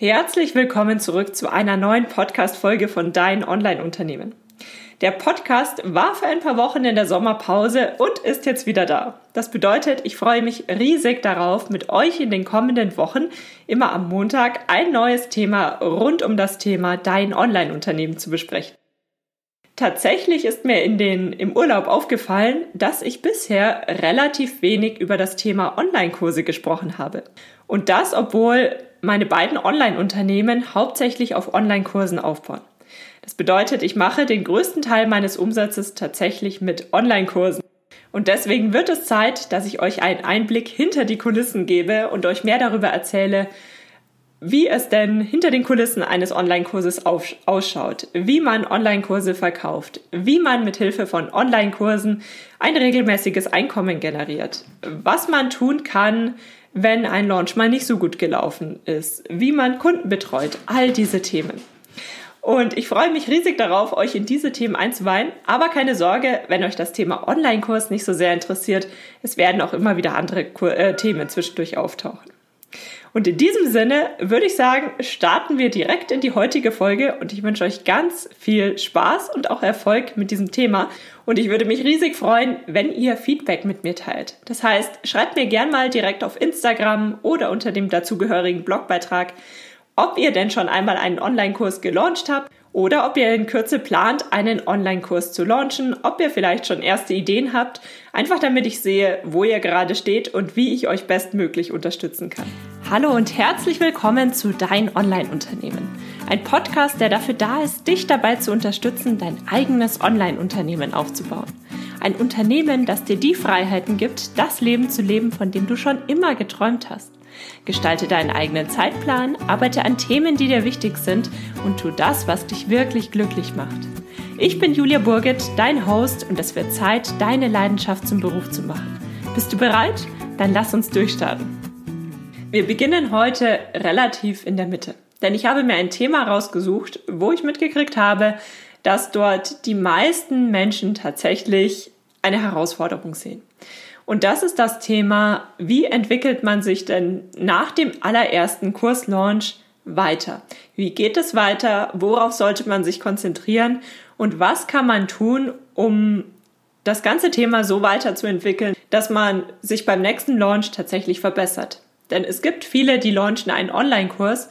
Herzlich willkommen zurück zu einer neuen Podcast-Folge von Dein Online-Unternehmen. Der Podcast war für ein paar Wochen in der Sommerpause und ist jetzt wieder da. Das bedeutet, ich freue mich riesig darauf, mit euch in den kommenden Wochen immer am Montag ein neues Thema rund um das Thema Dein Online-Unternehmen zu besprechen. Tatsächlich ist mir in den, im Urlaub aufgefallen, dass ich bisher relativ wenig über das Thema Online-Kurse gesprochen habe. Und das, obwohl meine beiden Online-Unternehmen hauptsächlich auf Online-Kursen aufbauen. Das bedeutet, ich mache den größten Teil meines Umsatzes tatsächlich mit Online-Kursen. Und deswegen wird es Zeit, dass ich euch einen Einblick hinter die Kulissen gebe und euch mehr darüber erzähle, wie es denn hinter den Kulissen eines Online-Kurses ausschaut, wie man Online-Kurse verkauft, wie man mit Hilfe von Online-Kursen ein regelmäßiges Einkommen generiert, was man tun kann, wenn ein Launch mal nicht so gut gelaufen ist, wie man Kunden betreut, all diese Themen. Und ich freue mich riesig darauf, euch in diese Themen einzuweihen. Aber keine Sorge, wenn euch das Thema Online-Kurs nicht so sehr interessiert, es werden auch immer wieder andere äh, Themen zwischendurch auftauchen. Und in diesem Sinne würde ich sagen, starten wir direkt in die heutige Folge und ich wünsche euch ganz viel Spaß und auch Erfolg mit diesem Thema. Und ich würde mich riesig freuen, wenn ihr Feedback mit mir teilt. Das heißt, schreibt mir gern mal direkt auf Instagram oder unter dem dazugehörigen Blogbeitrag, ob ihr denn schon einmal einen Online-Kurs gelauncht habt oder ob ihr in Kürze plant, einen Online-Kurs zu launchen, ob ihr vielleicht schon erste Ideen habt, einfach damit ich sehe, wo ihr gerade steht und wie ich euch bestmöglich unterstützen kann. Hallo und herzlich willkommen zu Dein Online-Unternehmen. Ein Podcast, der dafür da ist, dich dabei zu unterstützen, dein eigenes Online-Unternehmen aufzubauen. Ein Unternehmen, das dir die Freiheiten gibt, das Leben zu leben, von dem du schon immer geträumt hast. Gestalte deinen eigenen Zeitplan, arbeite an Themen, die dir wichtig sind und tu das, was dich wirklich glücklich macht. Ich bin Julia Burget, dein Host und es wird Zeit, deine Leidenschaft zum Beruf zu machen. Bist du bereit? Dann lass uns durchstarten. Wir beginnen heute relativ in der Mitte. Denn ich habe mir ein Thema rausgesucht, wo ich mitgekriegt habe, dass dort die meisten Menschen tatsächlich eine Herausforderung sehen. Und das ist das Thema, wie entwickelt man sich denn nach dem allerersten Kurslaunch weiter? Wie geht es weiter? Worauf sollte man sich konzentrieren? Und was kann man tun, um das ganze Thema so weiterzuentwickeln, dass man sich beim nächsten Launch tatsächlich verbessert? Denn es gibt viele, die launchen einen Online-Kurs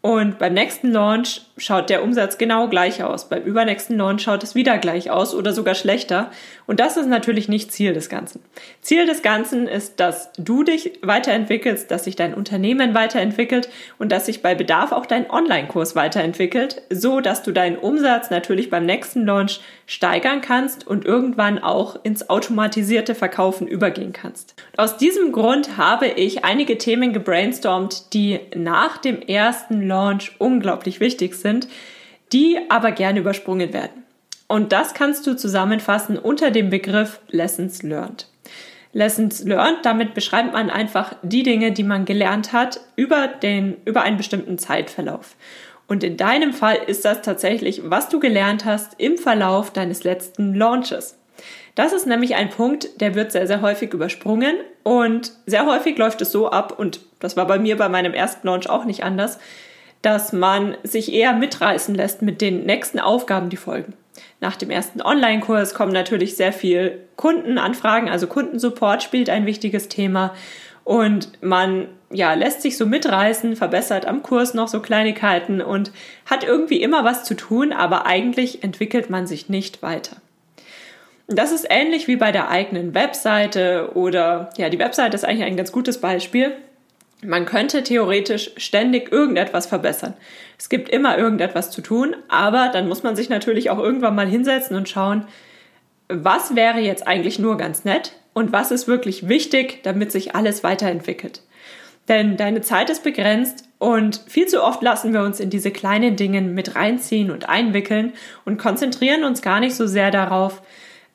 und beim nächsten Launch schaut der Umsatz genau gleich aus. Beim übernächsten Launch schaut es wieder gleich aus oder sogar schlechter. Und das ist natürlich nicht Ziel des Ganzen. Ziel des Ganzen ist, dass du dich weiterentwickelst, dass sich dein Unternehmen weiterentwickelt und dass sich bei Bedarf auch dein Online-Kurs weiterentwickelt, so dass du deinen Umsatz natürlich beim nächsten Launch steigern kannst und irgendwann auch ins automatisierte Verkaufen übergehen kannst. aus diesem Grund habe ich einige Themen gebrainstormt, die nach dem ersten Launch unglaublich wichtig sind, die aber gerne übersprungen werden. Und das kannst du zusammenfassen unter dem Begriff Lessons Learned. Lessons Learned, damit beschreibt man einfach die Dinge, die man gelernt hat über den, über einen bestimmten Zeitverlauf. Und in deinem Fall ist das tatsächlich, was du gelernt hast im Verlauf deines letzten Launches. Das ist nämlich ein Punkt, der wird sehr, sehr häufig übersprungen und sehr häufig läuft es so ab und das war bei mir bei meinem ersten Launch auch nicht anders, dass man sich eher mitreißen lässt mit den nächsten Aufgaben, die folgen. Nach dem ersten Online-Kurs kommen natürlich sehr viel Kundenanfragen, also Kundensupport spielt ein wichtiges Thema und man ja lässt sich so mitreißen, verbessert am Kurs noch so Kleinigkeiten und hat irgendwie immer was zu tun, aber eigentlich entwickelt man sich nicht weiter. Das ist ähnlich wie bei der eigenen Webseite oder ja, die Webseite ist eigentlich ein ganz gutes Beispiel. Man könnte theoretisch ständig irgendetwas verbessern. Es gibt immer irgendetwas zu tun, aber dann muss man sich natürlich auch irgendwann mal hinsetzen und schauen, was wäre jetzt eigentlich nur ganz nett und was ist wirklich wichtig, damit sich alles weiterentwickelt. Denn deine Zeit ist begrenzt und viel zu oft lassen wir uns in diese kleinen Dinge mit reinziehen und einwickeln und konzentrieren uns gar nicht so sehr darauf,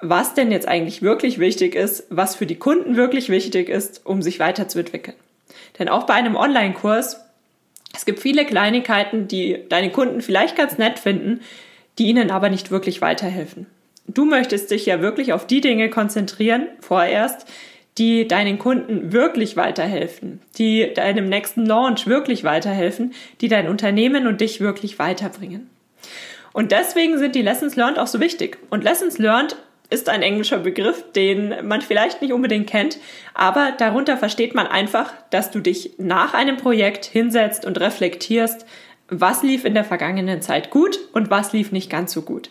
was denn jetzt eigentlich wirklich wichtig ist, was für die Kunden wirklich wichtig ist, um sich weiterzuentwickeln. Denn auch bei einem Online-Kurs, es gibt viele Kleinigkeiten, die deine Kunden vielleicht ganz nett finden, die ihnen aber nicht wirklich weiterhelfen. Du möchtest dich ja wirklich auf die Dinge konzentrieren, vorerst, die deinen Kunden wirklich weiterhelfen, die deinem nächsten Launch wirklich weiterhelfen, die dein Unternehmen und dich wirklich weiterbringen. Und deswegen sind die Lessons Learned auch so wichtig. Und Lessons Learned ist ein englischer Begriff, den man vielleicht nicht unbedingt kennt, aber darunter versteht man einfach, dass du dich nach einem Projekt hinsetzt und reflektierst, was lief in der vergangenen Zeit gut und was lief nicht ganz so gut,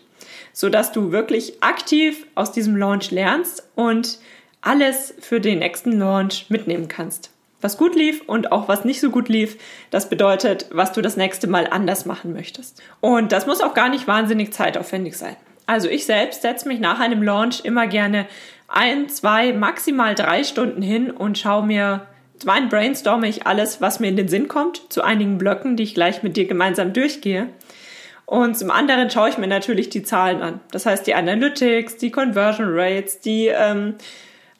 so dass du wirklich aktiv aus diesem Launch lernst und alles für den nächsten Launch mitnehmen kannst. Was gut lief und auch was nicht so gut lief, das bedeutet, was du das nächste Mal anders machen möchtest. Und das muss auch gar nicht wahnsinnig zeitaufwendig sein. Also ich selbst setze mich nach einem Launch immer gerne ein, zwei, maximal drei Stunden hin und schaue mir, zum einen brainstorme ich alles, was mir in den Sinn kommt, zu einigen Blöcken, die ich gleich mit dir gemeinsam durchgehe. Und zum anderen schaue ich mir natürlich die Zahlen an. Das heißt die Analytics, die Conversion Rates, die ähm,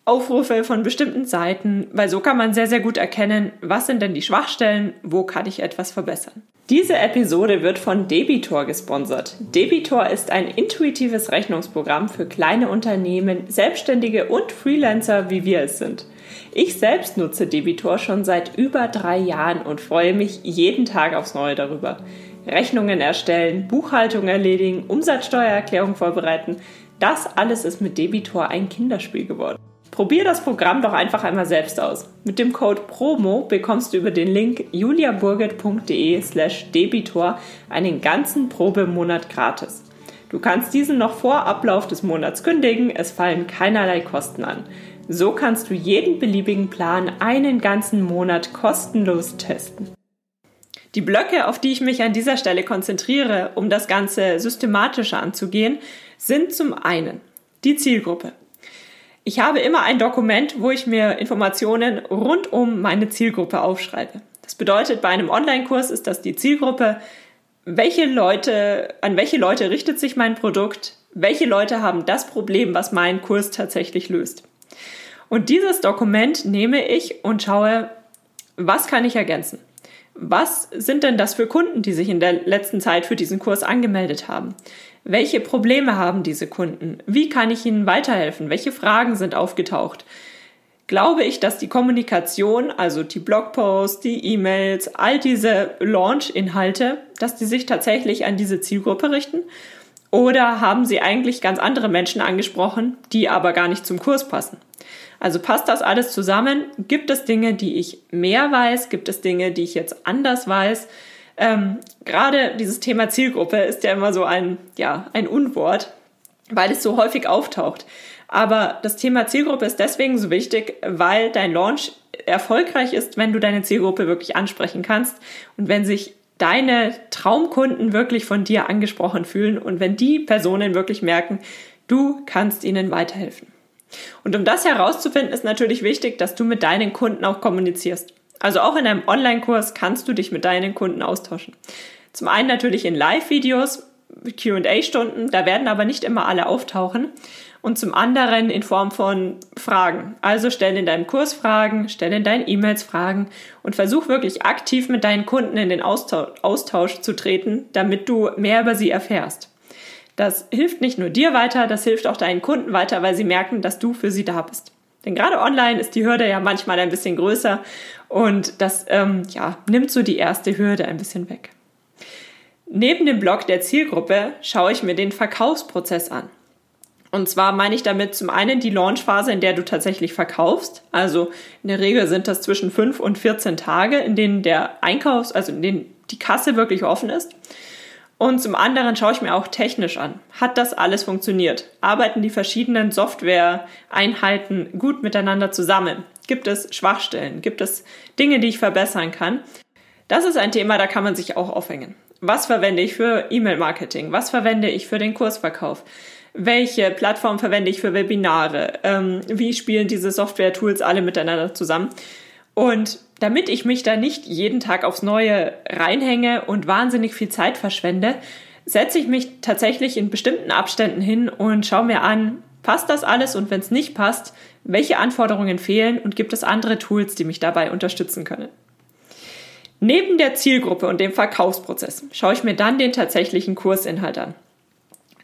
Aufrufe von bestimmten Seiten, weil so kann man sehr, sehr gut erkennen, was sind denn die Schwachstellen, wo kann ich etwas verbessern. Diese Episode wird von Debitor gesponsert. Debitor ist ein intuitives Rechnungsprogramm für kleine Unternehmen, Selbstständige und Freelancer, wie wir es sind. Ich selbst nutze Debitor schon seit über drei Jahren und freue mich jeden Tag aufs Neue darüber. Rechnungen erstellen, Buchhaltung erledigen, Umsatzsteuererklärung vorbereiten, das alles ist mit Debitor ein Kinderspiel geworden. Probier das Programm doch einfach einmal selbst aus. Mit dem Code PROMO bekommst du über den Link juliaburget.de slash debitor einen ganzen Probemonat gratis. Du kannst diesen noch vor Ablauf des Monats kündigen, es fallen keinerlei Kosten an. So kannst du jeden beliebigen Plan einen ganzen Monat kostenlos testen. Die Blöcke, auf die ich mich an dieser Stelle konzentriere, um das Ganze systematischer anzugehen, sind zum einen die Zielgruppe. Ich habe immer ein Dokument, wo ich mir Informationen rund um meine Zielgruppe aufschreibe. Das bedeutet, bei einem Online-Kurs ist das die Zielgruppe, welche Leute, an welche Leute richtet sich mein Produkt, welche Leute haben das Problem, was mein Kurs tatsächlich löst. Und dieses Dokument nehme ich und schaue, was kann ich ergänzen? Was sind denn das für Kunden, die sich in der letzten Zeit für diesen Kurs angemeldet haben? Welche Probleme haben diese Kunden? Wie kann ich ihnen weiterhelfen? Welche Fragen sind aufgetaucht? Glaube ich, dass die Kommunikation, also die Blogposts, die E-Mails, all diese Launch-Inhalte, dass die sich tatsächlich an diese Zielgruppe richten? Oder haben sie eigentlich ganz andere Menschen angesprochen, die aber gar nicht zum Kurs passen? Also passt das alles zusammen? Gibt es Dinge, die ich mehr weiß? Gibt es Dinge, die ich jetzt anders weiß? Ähm, Gerade dieses Thema Zielgruppe ist ja immer so ein, ja, ein Unwort, weil es so häufig auftaucht. Aber das Thema Zielgruppe ist deswegen so wichtig, weil dein Launch erfolgreich ist, wenn du deine Zielgruppe wirklich ansprechen kannst und wenn sich deine Traumkunden wirklich von dir angesprochen fühlen und wenn die Personen wirklich merken, du kannst ihnen weiterhelfen. Und um das herauszufinden, ist natürlich wichtig, dass du mit deinen Kunden auch kommunizierst. Also auch in einem Online-Kurs kannst du dich mit deinen Kunden austauschen. Zum einen natürlich in Live-Videos, QA-Stunden, da werden aber nicht immer alle auftauchen. Und zum anderen in Form von Fragen. Also stell in deinem Kurs Fragen, stell in deinen E-Mails Fragen und versuch wirklich aktiv mit deinen Kunden in den Austausch, Austausch zu treten, damit du mehr über sie erfährst. Das hilft nicht nur dir weiter, das hilft auch deinen Kunden weiter, weil sie merken, dass du für sie da bist. Denn gerade online ist die Hürde ja manchmal ein bisschen größer und das ähm, ja, nimmt so die erste Hürde ein bisschen weg. Neben dem Blog der Zielgruppe schaue ich mir den Verkaufsprozess an. Und zwar meine ich damit zum einen die Launchphase, in der du tatsächlich verkaufst. Also in der Regel sind das zwischen 5 und 14 Tage, in denen der Einkaufs-, also in denen die Kasse wirklich offen ist. Und zum anderen schaue ich mir auch technisch an. Hat das alles funktioniert? Arbeiten die verschiedenen Software-Einheiten gut miteinander zusammen? Gibt es Schwachstellen? Gibt es Dinge, die ich verbessern kann? Das ist ein Thema, da kann man sich auch aufhängen. Was verwende ich für E-Mail-Marketing? Was verwende ich für den Kursverkauf? Welche Plattform verwende ich für Webinare? Ähm, wie spielen diese Software-Tools alle miteinander zusammen? Und damit ich mich da nicht jeden Tag aufs Neue reinhänge und wahnsinnig viel Zeit verschwende, setze ich mich tatsächlich in bestimmten Abständen hin und schaue mir an, passt das alles und wenn es nicht passt, welche Anforderungen fehlen und gibt es andere Tools, die mich dabei unterstützen können. Neben der Zielgruppe und dem Verkaufsprozess schaue ich mir dann den tatsächlichen Kursinhalt an.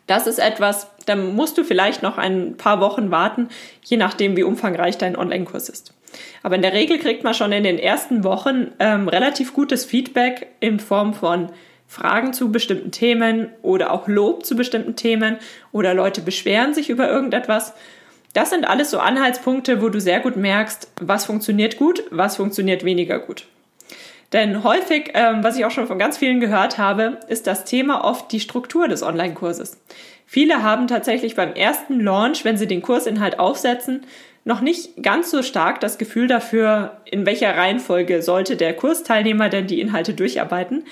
Das ist etwas, da musst du vielleicht noch ein paar Wochen warten, je nachdem, wie umfangreich dein Online-Kurs ist. Aber in der Regel kriegt man schon in den ersten Wochen ähm, relativ gutes Feedback in Form von Fragen zu bestimmten Themen oder auch Lob zu bestimmten Themen oder Leute beschweren sich über irgendetwas. Das sind alles so Anhaltspunkte, wo du sehr gut merkst, was funktioniert gut, was funktioniert weniger gut. Denn häufig, ähm, was ich auch schon von ganz vielen gehört habe, ist das Thema oft die Struktur des Online-Kurses. Viele haben tatsächlich beim ersten Launch, wenn sie den Kursinhalt aufsetzen, noch nicht ganz so stark das Gefühl dafür, in welcher Reihenfolge sollte der Kursteilnehmer denn die Inhalte durcharbeiten.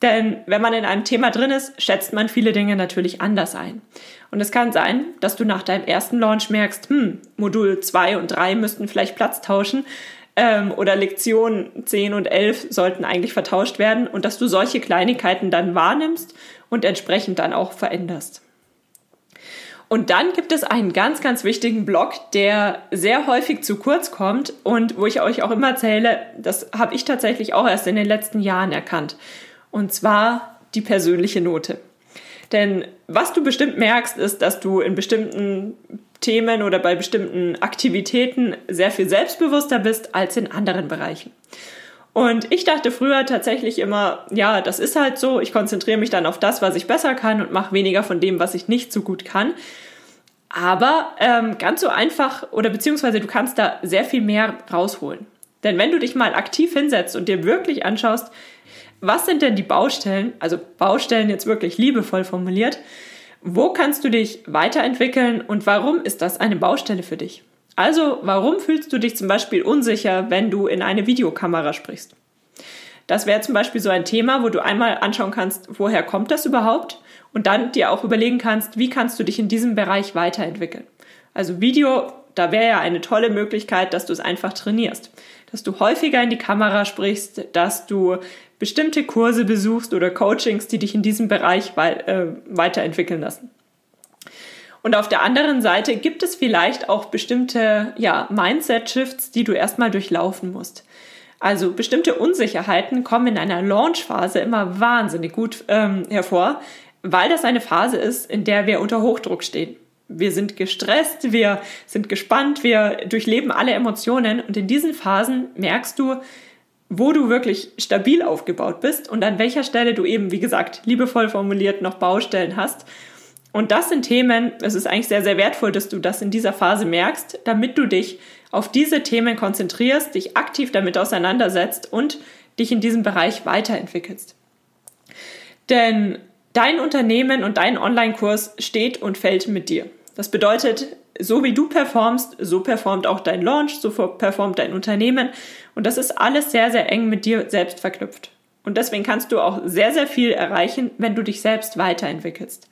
Denn wenn man in einem Thema drin ist, schätzt man viele Dinge natürlich anders ein. Und es kann sein, dass du nach deinem ersten Launch merkst, hm, Modul 2 und 3 müssten vielleicht Platz tauschen ähm, oder Lektionen 10 und 11 sollten eigentlich vertauscht werden und dass du solche Kleinigkeiten dann wahrnimmst und entsprechend dann auch veränderst. Und dann gibt es einen ganz, ganz wichtigen Block, der sehr häufig zu kurz kommt und wo ich euch auch immer erzähle, das habe ich tatsächlich auch erst in den letzten Jahren erkannt. Und zwar die persönliche Note. Denn was du bestimmt merkst, ist, dass du in bestimmten Themen oder bei bestimmten Aktivitäten sehr viel selbstbewusster bist als in anderen Bereichen. Und ich dachte früher tatsächlich immer, ja, das ist halt so, ich konzentriere mich dann auf das, was ich besser kann und mache weniger von dem, was ich nicht so gut kann. Aber ähm, ganz so einfach oder beziehungsweise du kannst da sehr viel mehr rausholen. Denn wenn du dich mal aktiv hinsetzt und dir wirklich anschaust, was sind denn die Baustellen, also Baustellen jetzt wirklich liebevoll formuliert, wo kannst du dich weiterentwickeln und warum ist das eine Baustelle für dich? Also, warum fühlst du dich zum Beispiel unsicher, wenn du in eine Videokamera sprichst? Das wäre zum Beispiel so ein Thema, wo du einmal anschauen kannst, woher kommt das überhaupt? Und dann dir auch überlegen kannst, wie kannst du dich in diesem Bereich weiterentwickeln? Also Video, da wäre ja eine tolle Möglichkeit, dass du es einfach trainierst. Dass du häufiger in die Kamera sprichst, dass du bestimmte Kurse besuchst oder Coachings, die dich in diesem Bereich äh, weiterentwickeln lassen. Und auf der anderen Seite gibt es vielleicht auch bestimmte ja, Mindset-Shifts, die du erstmal durchlaufen musst. Also bestimmte Unsicherheiten kommen in einer Launch-Phase immer wahnsinnig gut ähm, hervor, weil das eine Phase ist, in der wir unter Hochdruck stehen. Wir sind gestresst, wir sind gespannt, wir durchleben alle Emotionen und in diesen Phasen merkst du, wo du wirklich stabil aufgebaut bist und an welcher Stelle du eben, wie gesagt, liebevoll formuliert noch Baustellen hast. Und das sind Themen, es ist eigentlich sehr, sehr wertvoll, dass du das in dieser Phase merkst, damit du dich auf diese Themen konzentrierst, dich aktiv damit auseinandersetzt und dich in diesem Bereich weiterentwickelst. Denn dein Unternehmen und dein Online-Kurs steht und fällt mit dir. Das bedeutet, so wie du performst, so performt auch dein Launch, so performt dein Unternehmen. Und das ist alles sehr, sehr eng mit dir selbst verknüpft. Und deswegen kannst du auch sehr, sehr viel erreichen, wenn du dich selbst weiterentwickelst.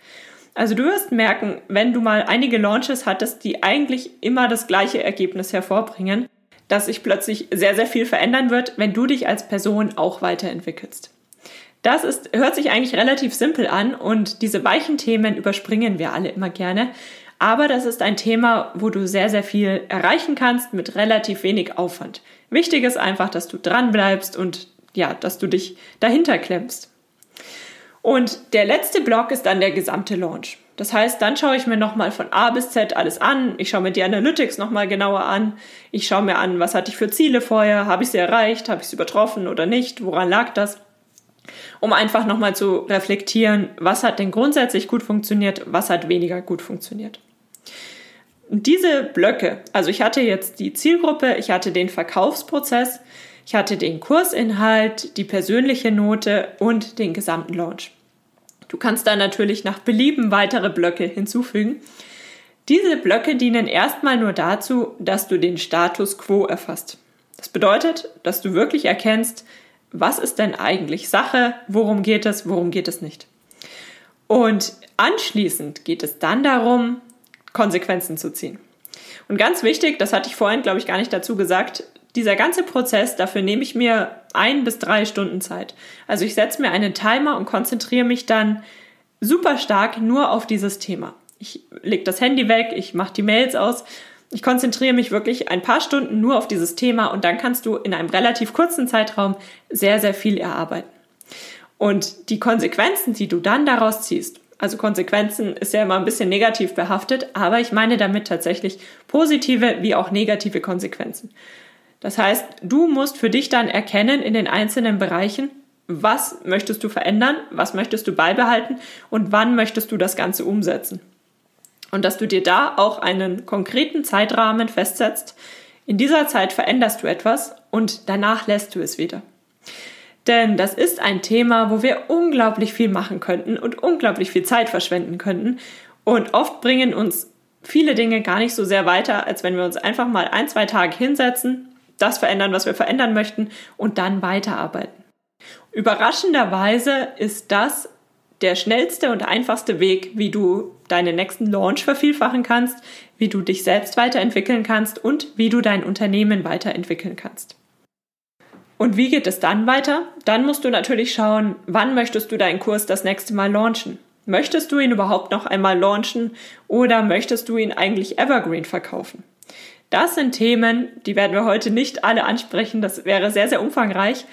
Also du wirst merken, wenn du mal einige Launches hattest, die eigentlich immer das gleiche Ergebnis hervorbringen, dass sich plötzlich sehr, sehr viel verändern wird, wenn du dich als Person auch weiterentwickelst. Das ist, hört sich eigentlich relativ simpel an und diese weichen Themen überspringen wir alle immer gerne. Aber das ist ein Thema, wo du sehr, sehr viel erreichen kannst mit relativ wenig Aufwand. Wichtig ist einfach, dass du dran bleibst und ja, dass du dich dahinter klemmst. Und der letzte Block ist dann der gesamte Launch. Das heißt, dann schaue ich mir nochmal von A bis Z alles an. Ich schaue mir die Analytics nochmal genauer an. Ich schaue mir an, was hatte ich für Ziele vorher? Habe ich sie erreicht? Habe ich sie übertroffen oder nicht? Woran lag das? Um einfach nochmal zu reflektieren, was hat denn grundsätzlich gut funktioniert, was hat weniger gut funktioniert diese Blöcke, also ich hatte jetzt die Zielgruppe, ich hatte den Verkaufsprozess, ich hatte den Kursinhalt, die persönliche Note und den gesamten Launch. Du kannst da natürlich nach Belieben weitere Blöcke hinzufügen. Diese Blöcke dienen erstmal nur dazu, dass du den Status quo erfasst. Das bedeutet, dass du wirklich erkennst, was ist denn eigentlich Sache, worum geht es, worum geht es nicht. Und anschließend geht es dann darum, Konsequenzen zu ziehen. Und ganz wichtig, das hatte ich vorhin, glaube ich, gar nicht dazu gesagt, dieser ganze Prozess, dafür nehme ich mir ein bis drei Stunden Zeit. Also ich setze mir einen Timer und konzentriere mich dann super stark nur auf dieses Thema. Ich lege das Handy weg, ich mache die Mails aus, ich konzentriere mich wirklich ein paar Stunden nur auf dieses Thema und dann kannst du in einem relativ kurzen Zeitraum sehr, sehr viel erarbeiten. Und die Konsequenzen, die du dann daraus ziehst, Also Konsequenzen ist ja immer ein bisschen negativ behaftet, aber ich meine damit tatsächlich positive wie auch negative Konsequenzen. Das heißt, du musst für dich dann erkennen in den einzelnen Bereichen, was möchtest du verändern, was möchtest du beibehalten und wann möchtest du das Ganze umsetzen. Und dass du dir da auch einen konkreten Zeitrahmen festsetzt. In dieser Zeit veränderst du etwas und danach lässt du es wieder. Denn das ist ein Thema, wo wir unglaublich viel machen könnten und unglaublich viel Zeit verschwenden könnten. Und oft bringen uns viele Dinge gar nicht so sehr weiter, als wenn wir uns einfach mal ein, zwei Tage hinsetzen, das verändern, was wir verändern möchten und dann weiterarbeiten. Überraschenderweise ist das der schnellste und einfachste Weg, wie du deinen nächsten Launch vervielfachen kannst, wie du dich selbst weiterentwickeln kannst und wie du dein Unternehmen weiterentwickeln kannst. Und wie geht es dann weiter? Dann musst du natürlich schauen, wann möchtest du deinen Kurs das nächste Mal launchen? Möchtest du ihn überhaupt noch einmal launchen oder möchtest du ihn eigentlich evergreen verkaufen? Das sind Themen, die werden wir heute nicht alle ansprechen, das wäre sehr, sehr umfangreich,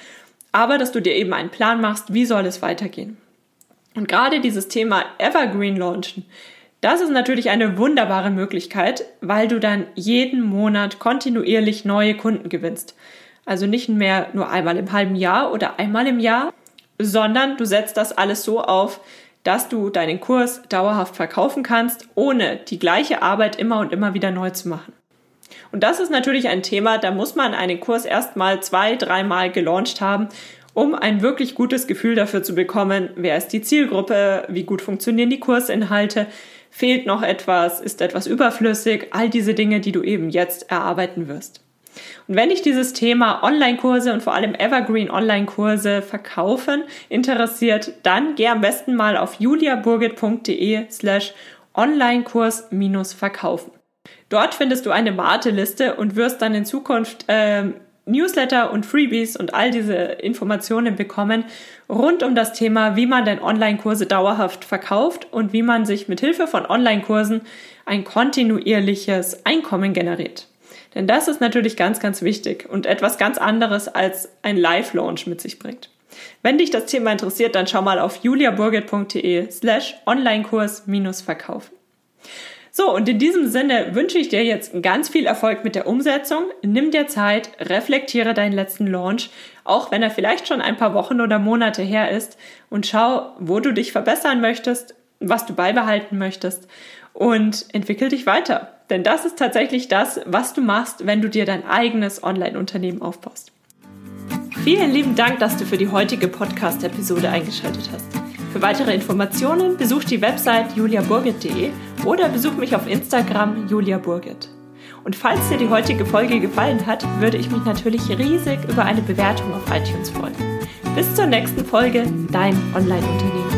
aber dass du dir eben einen Plan machst, wie soll es weitergehen. Und gerade dieses Thema Evergreen Launchen, das ist natürlich eine wunderbare Möglichkeit, weil du dann jeden Monat kontinuierlich neue Kunden gewinnst. Also nicht mehr nur einmal im halben Jahr oder einmal im Jahr, sondern du setzt das alles so auf, dass du deinen Kurs dauerhaft verkaufen kannst, ohne die gleiche Arbeit immer und immer wieder neu zu machen. Und das ist natürlich ein Thema, da muss man einen Kurs erstmal zwei, dreimal gelauncht haben, um ein wirklich gutes Gefühl dafür zu bekommen, wer ist die Zielgruppe, wie gut funktionieren die Kursinhalte, fehlt noch etwas, ist etwas überflüssig, all diese Dinge, die du eben jetzt erarbeiten wirst. Und wenn dich dieses Thema Online-Kurse und vor allem Evergreen Online-Kurse verkaufen interessiert, dann geh am besten mal auf juliaburgit.de slash Online-Kurs-Verkaufen. Dort findest du eine Warteliste und wirst dann in Zukunft äh, Newsletter und Freebies und all diese Informationen bekommen rund um das Thema, wie man denn Online-Kurse dauerhaft verkauft und wie man sich mit Hilfe von Online-Kursen ein kontinuierliches Einkommen generiert. Denn das ist natürlich ganz, ganz wichtig und etwas ganz anderes als ein Live-Launch mit sich bringt. Wenn dich das Thema interessiert, dann schau mal auf juliaburgit.de slash Online-Kurs-Verkaufen. So, und in diesem Sinne wünsche ich dir jetzt ganz viel Erfolg mit der Umsetzung. Nimm dir Zeit, reflektiere deinen letzten Launch, auch wenn er vielleicht schon ein paar Wochen oder Monate her ist, und schau, wo du dich verbessern möchtest, was du beibehalten möchtest und entwickel dich weiter. Denn das ist tatsächlich das, was du machst, wenn du dir dein eigenes Online-Unternehmen aufbaust. Vielen lieben Dank, dass du für die heutige Podcast-Episode eingeschaltet hast. Für weitere Informationen besuch die Website juliaburgit.de oder besuch mich auf Instagram juliaburgit. Und falls dir die heutige Folge gefallen hat, würde ich mich natürlich riesig über eine Bewertung auf iTunes freuen. Bis zur nächsten Folge, dein Online-Unternehmen.